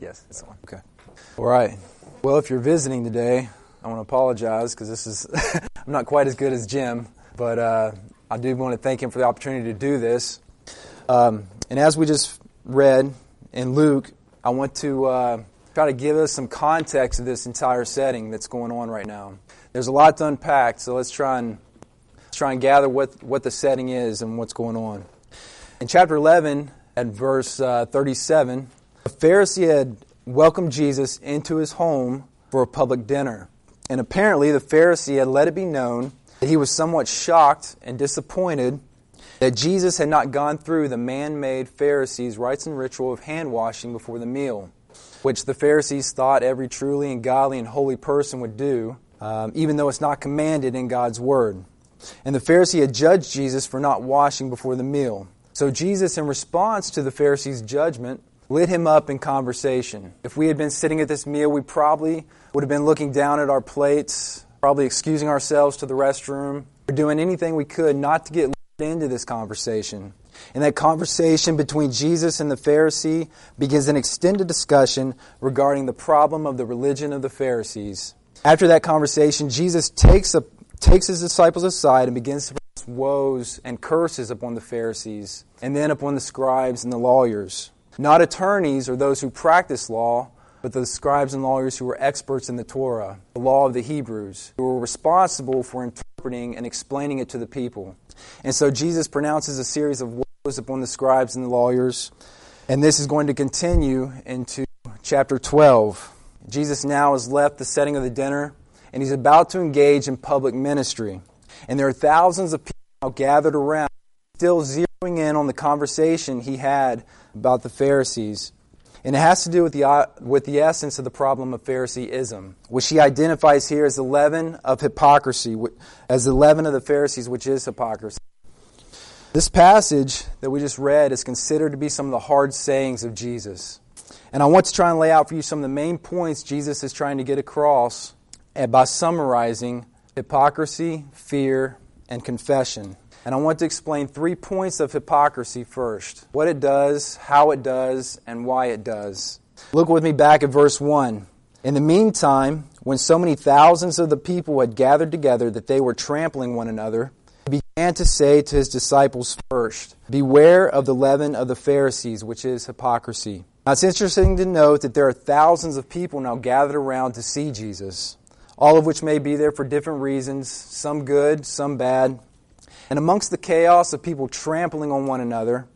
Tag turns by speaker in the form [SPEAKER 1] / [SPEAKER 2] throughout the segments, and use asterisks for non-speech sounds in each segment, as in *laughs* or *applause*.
[SPEAKER 1] Yes, it's one. Okay. All right. Well, if you're visiting today, I want to apologize because this is *laughs* I'm not quite as good as Jim, but uh, I do want to thank him for the opportunity to do this. Um, and as we just read in Luke, I want to uh, try to give us some context of this entire setting that's going on right now. There's a lot to unpack, so let's try and try and gather what what the setting is and what's going on. In chapter 11, at verse uh, 37, a Pharisee had welcomed Jesus into his home for a public dinner. And apparently, the Pharisee had let it be known that he was somewhat shocked and disappointed that Jesus had not gone through the man made Pharisees' rites and ritual of hand washing before the meal, which the Pharisees thought every truly and godly and holy person would do, um, even though it's not commanded in God's Word. And the Pharisee had judged Jesus for not washing before the meal. So Jesus, in response to the Pharisees' judgment, lit him up in conversation. If we had been sitting at this meal, we probably would have been looking down at our plates, probably excusing ourselves to the restroom, or doing anything we could not to get into this conversation. And that conversation between Jesus and the Pharisee begins an extended discussion regarding the problem of the religion of the Pharisees. After that conversation, Jesus takes, a, takes his disciples aside and begins to pronounce woes and curses upon the Pharisees, and then upon the scribes and the lawyers. Not attorneys or those who practice law, but the scribes and lawyers who were experts in the Torah, the law of the Hebrews, who were responsible for interpreting and explaining it to the people. And so Jesus pronounces a series of woes upon the scribes and the lawyers, and this is going to continue into chapter 12. Jesus now has left the setting of the dinner, and he's about to engage in public ministry. And there are thousands of people gathered around, still zeroing in on the conversation he had about the Pharisees. And it has to do with the, uh, with the essence of the problem of Phariseeism, which he identifies here as the leaven of hypocrisy, as the leaven of the Pharisees, which is hypocrisy. This passage that we just read is considered to be some of the hard sayings of Jesus. And I want to try and lay out for you some of the main points Jesus is trying to get across by summarizing hypocrisy, fear, and confession. And I want to explain three points of hypocrisy first what it does, how it does, and why it does. Look with me back at verse 1. In the meantime, when so many thousands of the people had gathered together that they were trampling one another, he began to say to his disciples first, Beware of the leaven of the Pharisees, which is hypocrisy. Now it's interesting to note that there are thousands of people now gathered around to see Jesus, all of which may be there for different reasons, some good, some bad. And amongst the chaos of people trampling on one another,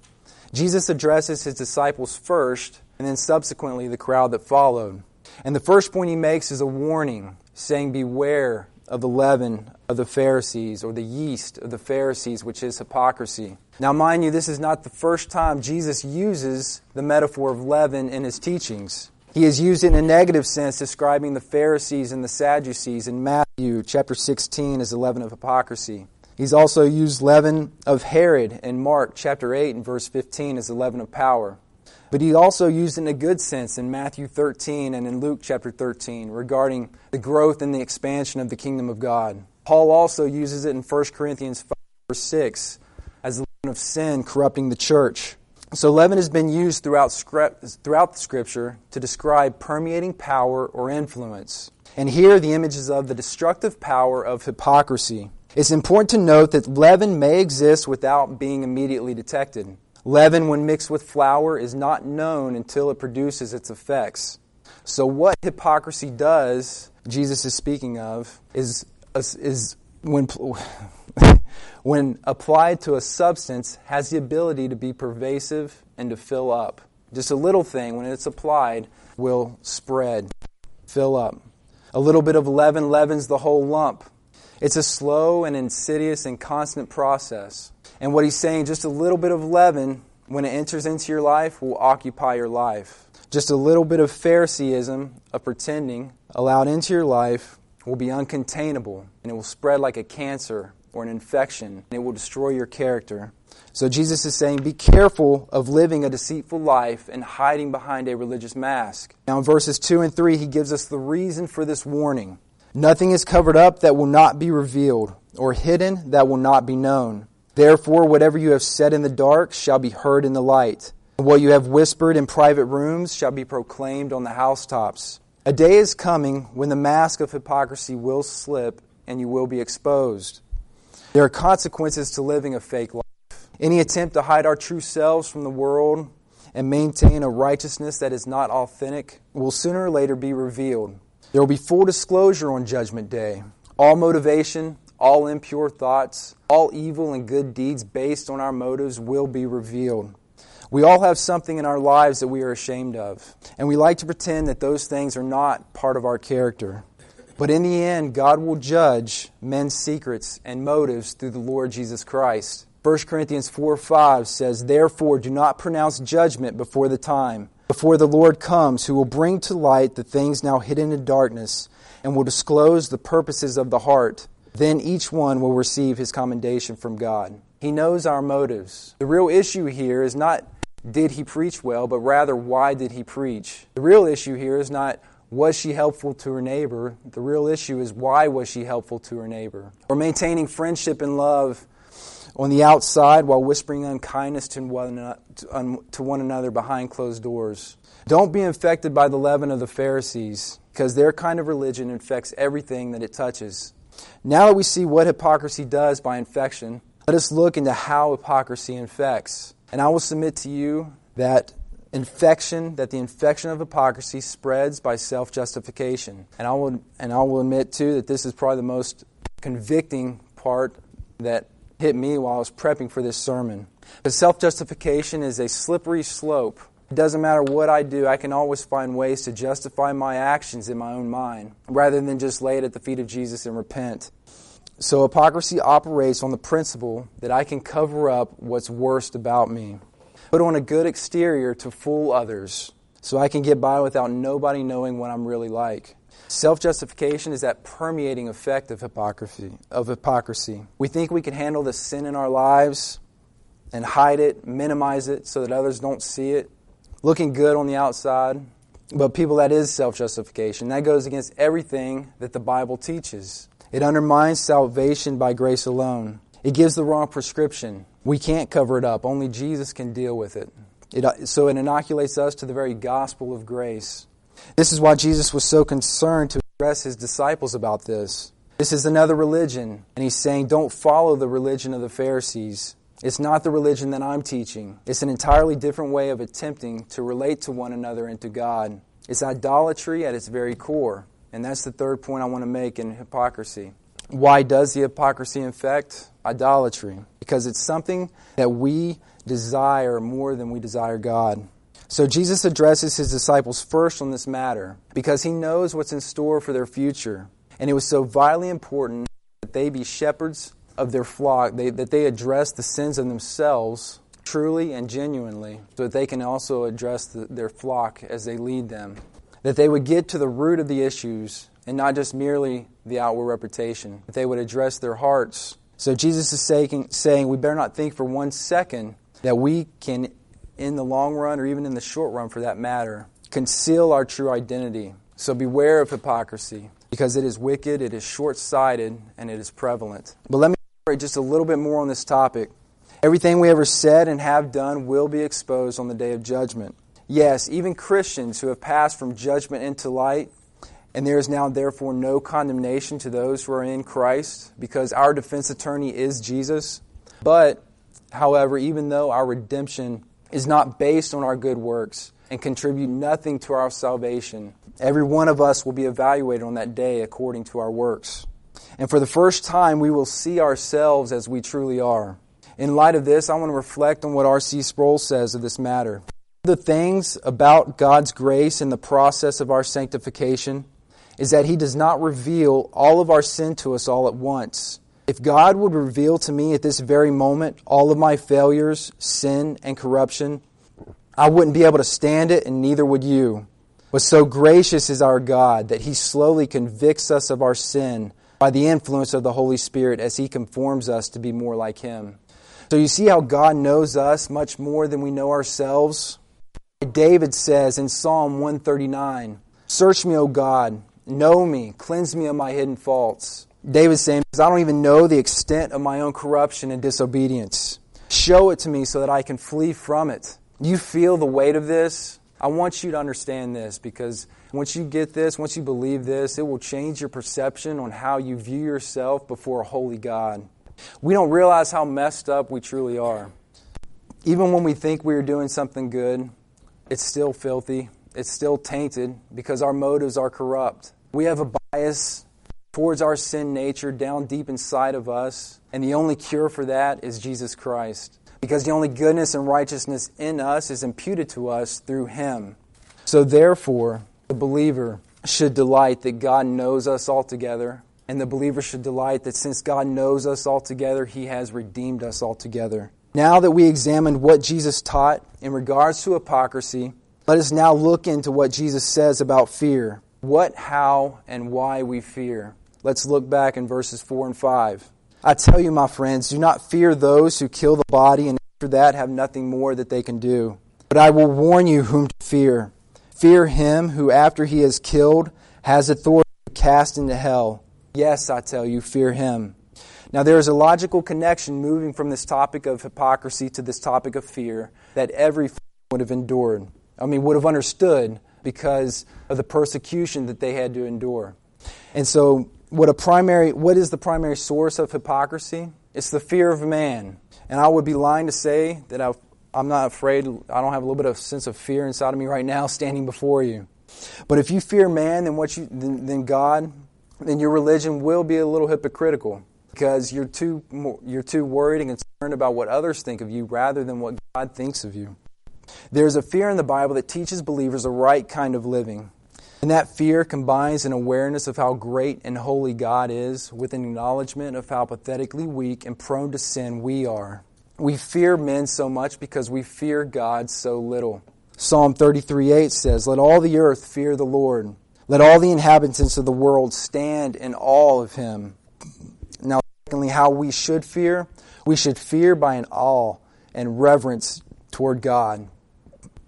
[SPEAKER 1] Jesus addresses his disciples first, and then subsequently the crowd that followed. And the first point he makes is a warning, saying, Beware of the leaven of the Pharisees, or the yeast of the Pharisees, which is hypocrisy. Now, mind you, this is not the first time Jesus uses the metaphor of leaven in his teachings. He has used it in a negative sense, describing the Pharisees and the Sadducees in Matthew chapter 16 as the leaven of hypocrisy. He's also used leaven of Herod in Mark chapter 8 and verse 15 as the leaven of power. But he also used it in a good sense in Matthew 13 and in Luke chapter 13 regarding the growth and the expansion of the kingdom of God. Paul also uses it in 1 Corinthians 5 verse 6 as the leaven of sin corrupting the church. So leaven has been used throughout, throughout the scripture to describe permeating power or influence. And here the image is of the destructive power of hypocrisy. It's important to note that leaven may exist without being immediately detected. Leaven, when mixed with flour, is not known until it produces its effects. So, what hypocrisy does, Jesus is speaking of, is, is when, *laughs* when applied to a substance, has the ability to be pervasive and to fill up. Just a little thing, when it's applied, will spread, fill up. A little bit of leaven leavens the whole lump. It's a slow and insidious and constant process. And what he's saying, just a little bit of leaven, when it enters into your life, will occupy your life. Just a little bit of Phariseeism, of pretending, allowed into your life, will be uncontainable, and it will spread like a cancer or an infection, and it will destroy your character. So Jesus is saying, be careful of living a deceitful life and hiding behind a religious mask. Now, in verses 2 and 3, he gives us the reason for this warning. Nothing is covered up that will not be revealed, or hidden that will not be known. Therefore, whatever you have said in the dark shall be heard in the light, And What you have whispered in private rooms shall be proclaimed on the housetops. A day is coming when the mask of hypocrisy will slip and you will be exposed. There are consequences to living a fake life. Any attempt to hide our true selves from the world and maintain a righteousness that is not authentic will sooner or later be revealed. There will be full disclosure on Judgment Day. All motivation, all impure thoughts, all evil and good deeds based on our motives will be revealed. We all have something in our lives that we are ashamed of, and we like to pretend that those things are not part of our character. But in the end, God will judge men's secrets and motives through the Lord Jesus Christ. 1 Corinthians 4 5 says, Therefore, do not pronounce judgment before the time, before the Lord comes, who will bring to light the things now hidden in darkness, and will disclose the purposes of the heart. Then each one will receive his commendation from God. He knows our motives. The real issue here is not did he preach well, but rather why did he preach? The real issue here is not was she helpful to her neighbor? The real issue is why was she helpful to her neighbor? Or maintaining friendship and love on the outside while whispering unkindness to one, another behind closed doors. Don't be infected by the leaven of the Pharisees, because their kind of religion infects everything that it touches. Now that we see what hypocrisy does by infection, let us look into how hypocrisy infects. And I will submit to you that infection, that the infection of hypocrisy spreads by self justification. And I will and I will admit too that this is probably the most convicting part that hit me while I was prepping for this sermon. Because self justification is a slippery slope. It doesn't matter what I do, I can always find ways to justify my actions in my own mind rather than just lay it at the feet of Jesus and repent. So, hypocrisy operates on the principle that I can cover up what's worst about me, put on a good exterior to fool others so I can get by without nobody knowing what I'm really like. Self justification is that permeating effect of hypocrisy, of hypocrisy. We think we can handle the sin in our lives and hide it, minimize it so that others don't see it, looking good on the outside. But people, that is self justification. That goes against everything that the Bible teaches. It undermines salvation by grace alone. It gives the wrong prescription. We can't cover it up. Only Jesus can deal with it. it so it inoculates us to the very gospel of grace. This is why Jesus was so concerned to address his disciples about this. This is another religion, and he's saying, don't follow the religion of the Pharisees. It's not the religion that I'm teaching. It's an entirely different way of attempting to relate to one another and to God. It's idolatry at its very core. And that's the third point I want to make in hypocrisy. Why does the hypocrisy infect? Idolatry. Because it's something that we desire more than we desire God. So Jesus addresses his disciples first on this matter because he knows what's in store for their future. And it was so vitally important that they be shepherds of their flock, they, that they address the sins of themselves truly and genuinely, so that they can also address the, their flock as they lead them. That they would get to the root of the issues and not just merely the outward reputation, that they would address their hearts. So Jesus is saying, saying we better not think for one second that we can in the long run, or even in the short run for that matter, conceal our true identity. So beware of hypocrisy, because it is wicked, it is short sighted, and it is prevalent. But let me elaborate just a little bit more on this topic. Everything we ever said and have done will be exposed on the day of judgment. Yes, even Christians who have passed from judgment into light, and there is now therefore no condemnation to those who are in Christ, because our defense attorney is Jesus. But, however, even though our redemption is not based on our good works and contribute nothing to our salvation. Every one of us will be evaluated on that day according to our works. And for the first time, we will see ourselves as we truly are. In light of this, I want to reflect on what R.C. Sproul says of this matter. The things about God's grace in the process of our sanctification is that He does not reveal all of our sin to us all at once if God would reveal to me at this very moment all of my failures, sin, and corruption, I wouldn't be able to stand it, and neither would you. But so gracious is our God that He slowly convicts us of our sin by the influence of the Holy Spirit as He conforms us to be more like Him. So you see how God knows us much more than we know ourselves? David says in Psalm 139 Search me, O God, know me, cleanse me of my hidden faults. David's saying, because I don't even know the extent of my own corruption and disobedience. Show it to me so that I can flee from it. You feel the weight of this? I want you to understand this because once you get this, once you believe this, it will change your perception on how you view yourself before a holy God. We don't realize how messed up we truly are. Even when we think we are doing something good, it's still filthy. It's still tainted because our motives are corrupt. We have a bias towards our sin nature down deep inside of us, and the only cure for that is Jesus Christ. Because the only goodness and righteousness in us is imputed to us through Him. So, therefore, the believer should delight that God knows us altogether, and the believer should delight that since God knows us altogether, He has redeemed us altogether. Now that we examined what Jesus taught in regards to hypocrisy, let us now look into what Jesus says about fear. What, how, and why we fear. Let's look back in verses 4 and 5. I tell you, my friends, do not fear those who kill the body and after that have nothing more that they can do. But I will warn you whom to fear. Fear him who, after he has killed, has authority to cast into hell. Yes, I tell you, fear him. Now, there is a logical connection moving from this topic of hypocrisy to this topic of fear that every would have endured. I mean, would have understood because of the persecution that they had to endure. And so, what a primary what is the primary source of hypocrisy? It's the fear of man. And I would be lying to say that i am not afraid. I don't have a little bit of sense of fear inside of me right now, standing before you. But if you fear man, then what you then, then God, then your religion will be a little hypocritical because you're too you're too worried and concerned about what others think of you rather than what God thinks of you. There's a fear in the Bible that teaches believers the right kind of living. And that fear combines an awareness of how great and holy God is with an acknowledgement of how pathetically weak and prone to sin we are. We fear men so much because we fear God so little. Psalm 33 8 says, Let all the earth fear the Lord. Let all the inhabitants of the world stand in awe of him. Now, secondly, how we should fear? We should fear by an awe and reverence toward God.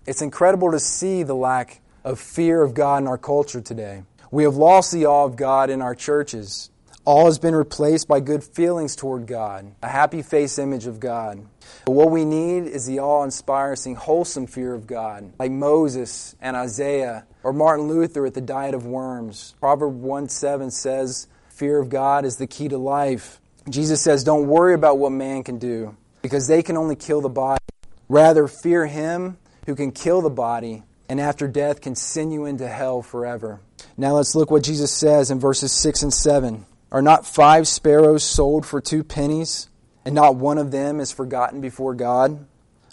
[SPEAKER 1] It's incredible to see the lack of fear of God in our culture today. We have lost the awe of God in our churches. All has been replaced by good feelings toward God, a happy face image of God. But what we need is the awe inspiring, wholesome fear of God, like Moses and Isaiah or Martin Luther at the Diet of Worms. Proverb 1 7 says, Fear of God is the key to life. Jesus says, Don't worry about what man can do, because they can only kill the body. Rather, fear him who can kill the body and after death can send you into hell forever. Now let's look what Jesus says in verses 6 and 7. Are not five sparrows sold for two pennies, and not one of them is forgotten before God?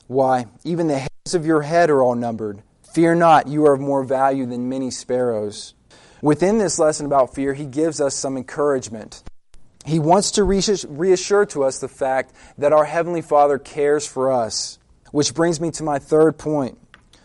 [SPEAKER 1] Why, even the hairs of your head are all numbered. Fear not, you are of more value than many sparrows. Within this lesson about fear, he gives us some encouragement. He wants to reassure to us the fact that our Heavenly Father cares for us. Which brings me to my third point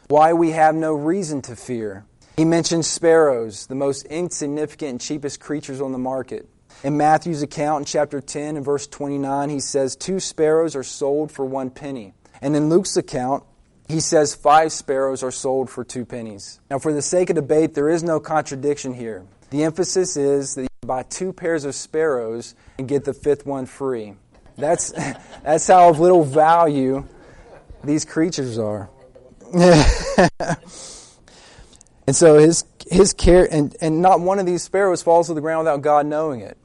[SPEAKER 1] why we have no reason to fear. He mentions sparrows, the most insignificant and cheapest creatures on the market. In Matthew's account in chapter 10 and verse 29, he says, Two sparrows are sold for one penny. And in Luke's account, he says five sparrows are sold for two pennies. Now, for the sake of debate, there is no contradiction here. The emphasis is that you buy two pairs of sparrows and get the fifth one free. That's, *laughs* that's how of little value these creatures are. *laughs* and so his his care and, and not one of these sparrows falls to the ground without God knowing it.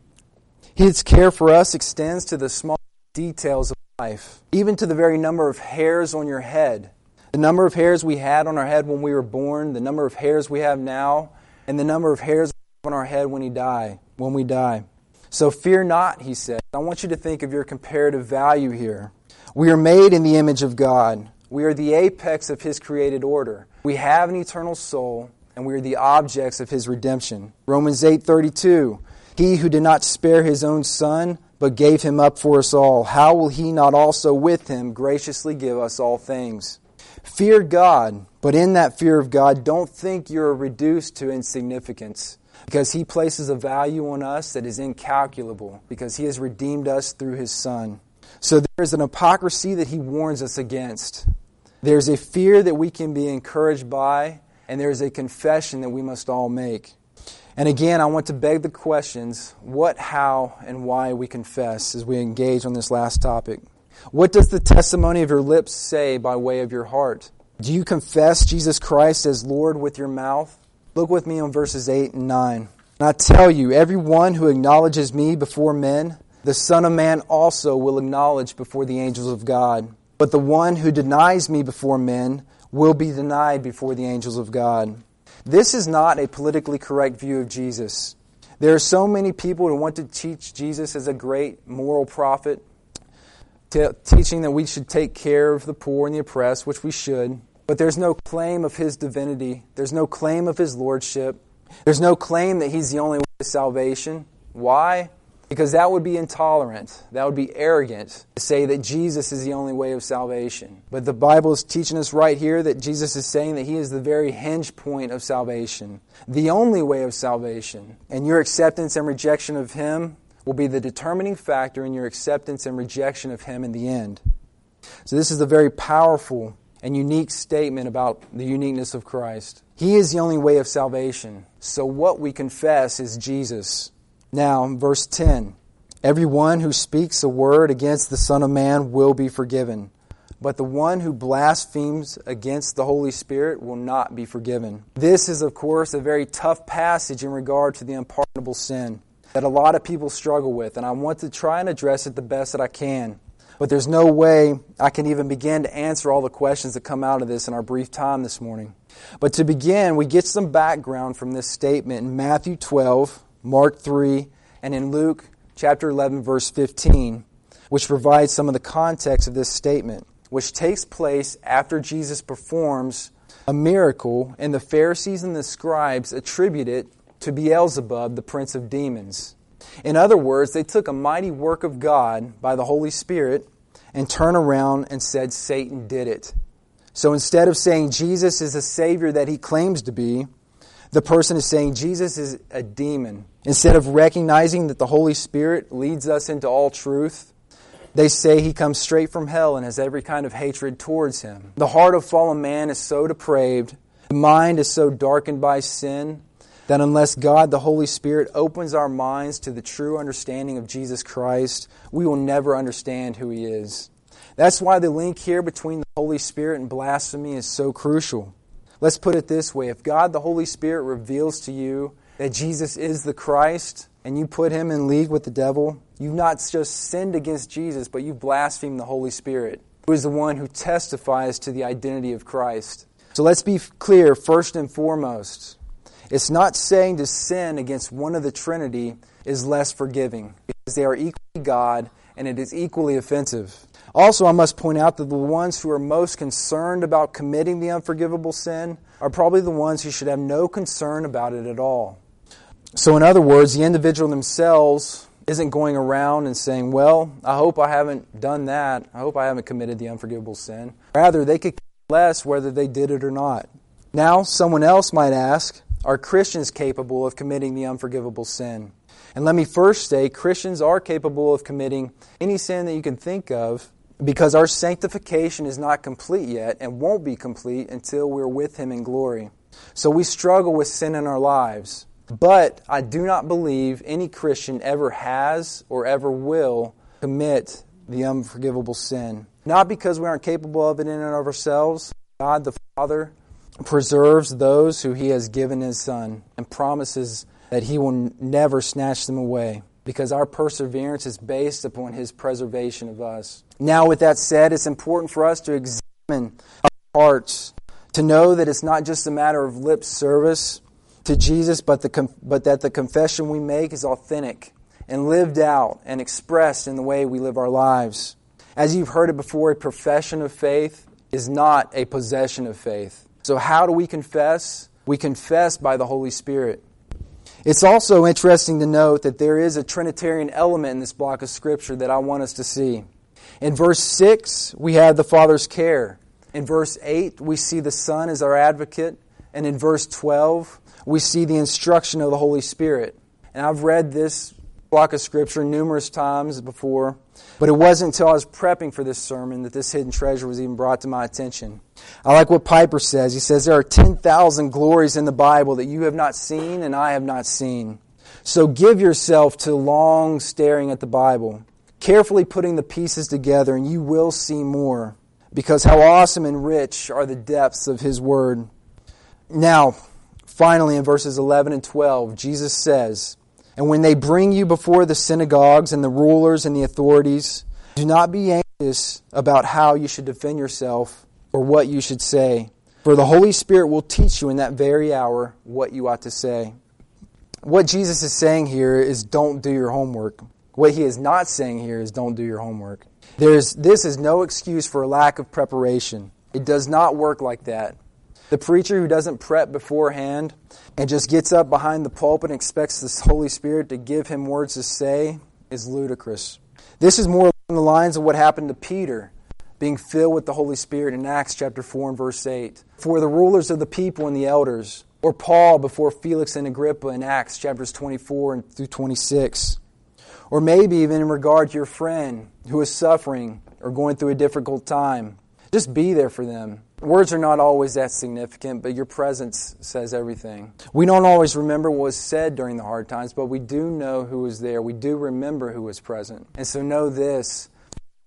[SPEAKER 1] His care for us extends to the small details of life, even to the very number of hairs on your head. The number of hairs we had on our head when we were born, the number of hairs we have now, and the number of hairs on our head when we die, when we die. So fear not, he said. I want you to think of your comparative value here. We are made in the image of God. We are the apex of His created order. We have an eternal soul, and we are the objects of His redemption. Romans 8:32. He who did not spare his own son, but gave him up for us all, how will he not also with him graciously give us all things? Fear God, but in that fear of God, don't think you're reduced to insignificance because he places a value on us that is incalculable because he has redeemed us through his son. So there is an hypocrisy that he warns us against. There's a fear that we can be encouraged by, and there's a confession that we must all make. And again, I want to beg the questions what, how, and why we confess as we engage on this last topic. What does the testimony of your lips say by way of your heart? Do you confess Jesus Christ as Lord with your mouth? Look with me on verses 8 and 9. And I tell you, everyone who acknowledges me before men, the Son of Man also will acknowledge before the angels of God. But the one who denies me before men will be denied before the angels of God. This is not a politically correct view of Jesus. There are so many people who want to teach Jesus as a great moral prophet, t- teaching that we should take care of the poor and the oppressed, which we should. But there's no claim of his divinity. There's no claim of his lordship. There's no claim that he's the only way to salvation. Why? Because that would be intolerant. That would be arrogant to say that Jesus is the only way of salvation. But the Bible is teaching us right here that Jesus is saying that he is the very hinge point of salvation, the only way of salvation. And your acceptance and rejection of him will be the determining factor in your acceptance and rejection of him in the end. So, this is a very powerful and unique statement about the uniqueness of Christ. He is the only way of salvation. So, what we confess is Jesus. Now, in verse 10 Everyone who speaks a word against the Son of Man will be forgiven, but the one who blasphemes against the Holy Spirit will not be forgiven. This is, of course, a very tough passage in regard to the unpardonable sin that a lot of people struggle with, and I want to try and address it the best that I can. But there's no way I can even begin to answer all the questions that come out of this in our brief time this morning. But to begin, we get some background from this statement in Matthew 12, Mark 3, and in Luke chapter 11, verse 15, which provides some of the context of this statement, which takes place after Jesus performs a miracle, and the Pharisees and the scribes attribute it to Beelzebub, the prince of demons. In other words, they took a mighty work of God by the Holy Spirit and turned around and said Satan did it. So instead of saying Jesus is the Savior that he claims to be, the person is saying Jesus is a demon. Instead of recognizing that the Holy Spirit leads us into all truth, they say he comes straight from hell and has every kind of hatred towards him. The heart of fallen man is so depraved, the mind is so darkened by sin, that unless God, the Holy Spirit, opens our minds to the true understanding of Jesus Christ, we will never understand who He is. That's why the link here between the Holy Spirit and blasphemy is so crucial. Let's put it this way if God, the Holy Spirit, reveals to you that Jesus is the Christ and you put Him in league with the devil, you've not just sinned against Jesus, but you've blasphemed the Holy Spirit, who is the one who testifies to the identity of Christ. So let's be clear, first and foremost. It's not saying to sin against one of the Trinity is less forgiving, because they are equally God and it is equally offensive. Also, I must point out that the ones who are most concerned about committing the unforgivable sin are probably the ones who should have no concern about it at all. So, in other words, the individual themselves isn't going around and saying, Well, I hope I haven't done that. I hope I haven't committed the unforgivable sin. Rather, they could care less whether they did it or not. Now, someone else might ask, are Christians capable of committing the unforgivable sin? And let me first say, Christians are capable of committing any sin that you can think of because our sanctification is not complete yet and won't be complete until we're with Him in glory. So we struggle with sin in our lives. But I do not believe any Christian ever has or ever will commit the unforgivable sin. Not because we aren't capable of it in and of ourselves. God the Father preserves those who he has given his son and promises that he will never snatch them away because our perseverance is based upon his preservation of us. Now, with that said, it's important for us to examine our hearts, to know that it's not just a matter of lip service to Jesus, but, the, but that the confession we make is authentic and lived out and expressed in the way we live our lives. As you've heard it before, a profession of faith is not a possession of faith. So, how do we confess? We confess by the Holy Spirit. It's also interesting to note that there is a Trinitarian element in this block of Scripture that I want us to see. In verse 6, we have the Father's care. In verse 8, we see the Son as our advocate. And in verse 12, we see the instruction of the Holy Spirit. And I've read this block of Scripture numerous times before, but it wasn't until I was prepping for this sermon that this hidden treasure was even brought to my attention. I like what Piper says. He says, There are 10,000 glories in the Bible that you have not seen and I have not seen. So give yourself to long staring at the Bible. carefully putting the pieces together, and you will see more. Because how awesome and rich are the depths of His Word. Now, finally, in verses 11 and 12, Jesus says, And when they bring you before the synagogues and the rulers and the authorities, do not be anxious about how you should defend yourself or what you should say, for the Holy Spirit will teach you in that very hour what you ought to say. What Jesus is saying here is don't do your homework. What he is not saying here is don't do your homework. There's, this is no excuse for a lack of preparation. It does not work like that. The preacher who doesn't prep beforehand and just gets up behind the pulpit and expects the Holy Spirit to give him words to say is ludicrous. This is more along the lines of what happened to Peter being filled with the Holy Spirit in Acts chapter 4 and verse 8. For the rulers of the people and the elders, or Paul before Felix and Agrippa in Acts chapters 24 and through 26. Or maybe even in regard to your friend who is suffering or going through a difficult time. Just be there for them. Words are not always that significant, but your presence says everything. We don't always remember what was said during the hard times, but we do know who was there. We do remember who was present. And so know this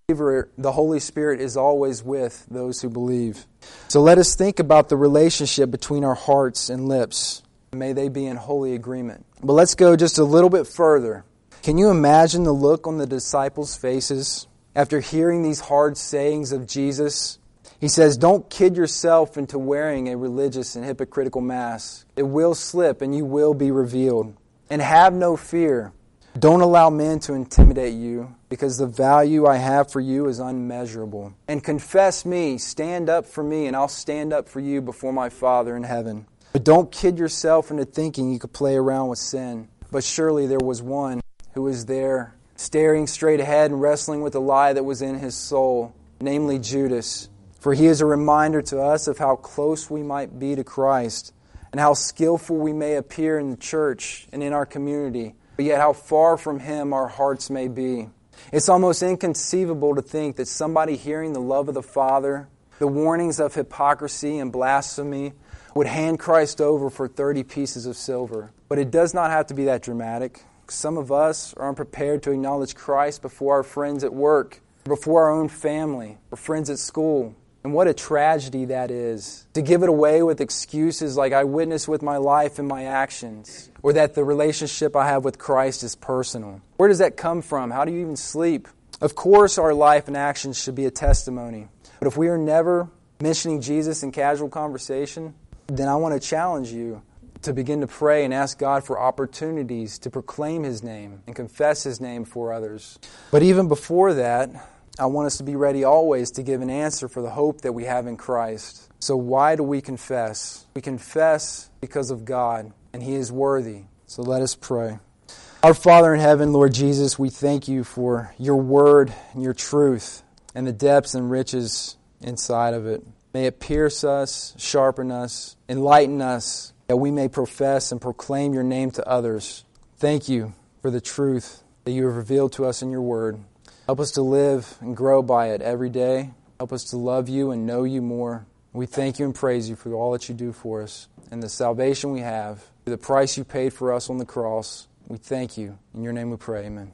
[SPEAKER 1] the Holy Spirit is always with those who believe. So let us think about the relationship between our hearts and lips. May they be in holy agreement. But let's go just a little bit further. Can you imagine the look on the disciples' faces after hearing these hard sayings of Jesus? He says, Don't kid yourself into wearing a religious and hypocritical mask. It will slip and you will be revealed. And have no fear. Don't allow men to intimidate you, because the value I have for you is unmeasurable. And confess me, stand up for me, and I'll stand up for you before my Father in heaven. But don't kid yourself into thinking you could play around with sin. But surely there was one who was there, staring straight ahead and wrestling with the lie that was in his soul, namely Judas. For he is a reminder to us of how close we might be to Christ, and how skillful we may appear in the church and in our community but yet how far from Him our hearts may be. It's almost inconceivable to think that somebody hearing the love of the Father, the warnings of hypocrisy and blasphemy, would hand Christ over for 30 pieces of silver. But it does not have to be that dramatic. Some of us are unprepared to acknowledge Christ before our friends at work, before our own family, or friends at school. And what a tragedy that is. To give it away with excuses like I witness with my life and my actions, or that the relationship I have with Christ is personal. Where does that come from? How do you even sleep? Of course, our life and actions should be a testimony. But if we are never mentioning Jesus in casual conversation, then I want to challenge you to begin to pray and ask God for opportunities to proclaim His name and confess His name for others. But even before that, I want us to be ready always to give an answer for the hope that we have in Christ. So, why do we confess? We confess because of God, and He is worthy. So, let us pray. Our Father in heaven, Lord Jesus, we thank you for your word and your truth and the depths and riches inside of it. May it pierce us, sharpen us, enlighten us, that we may profess and proclaim your name to others. Thank you for the truth that you have revealed to us in your word. Help us to live and grow by it every day. Help us to love you and know you more. We thank you and praise you for all that you do for us and the salvation we have, the price you paid for us on the cross. We thank you. In your name we pray. Amen.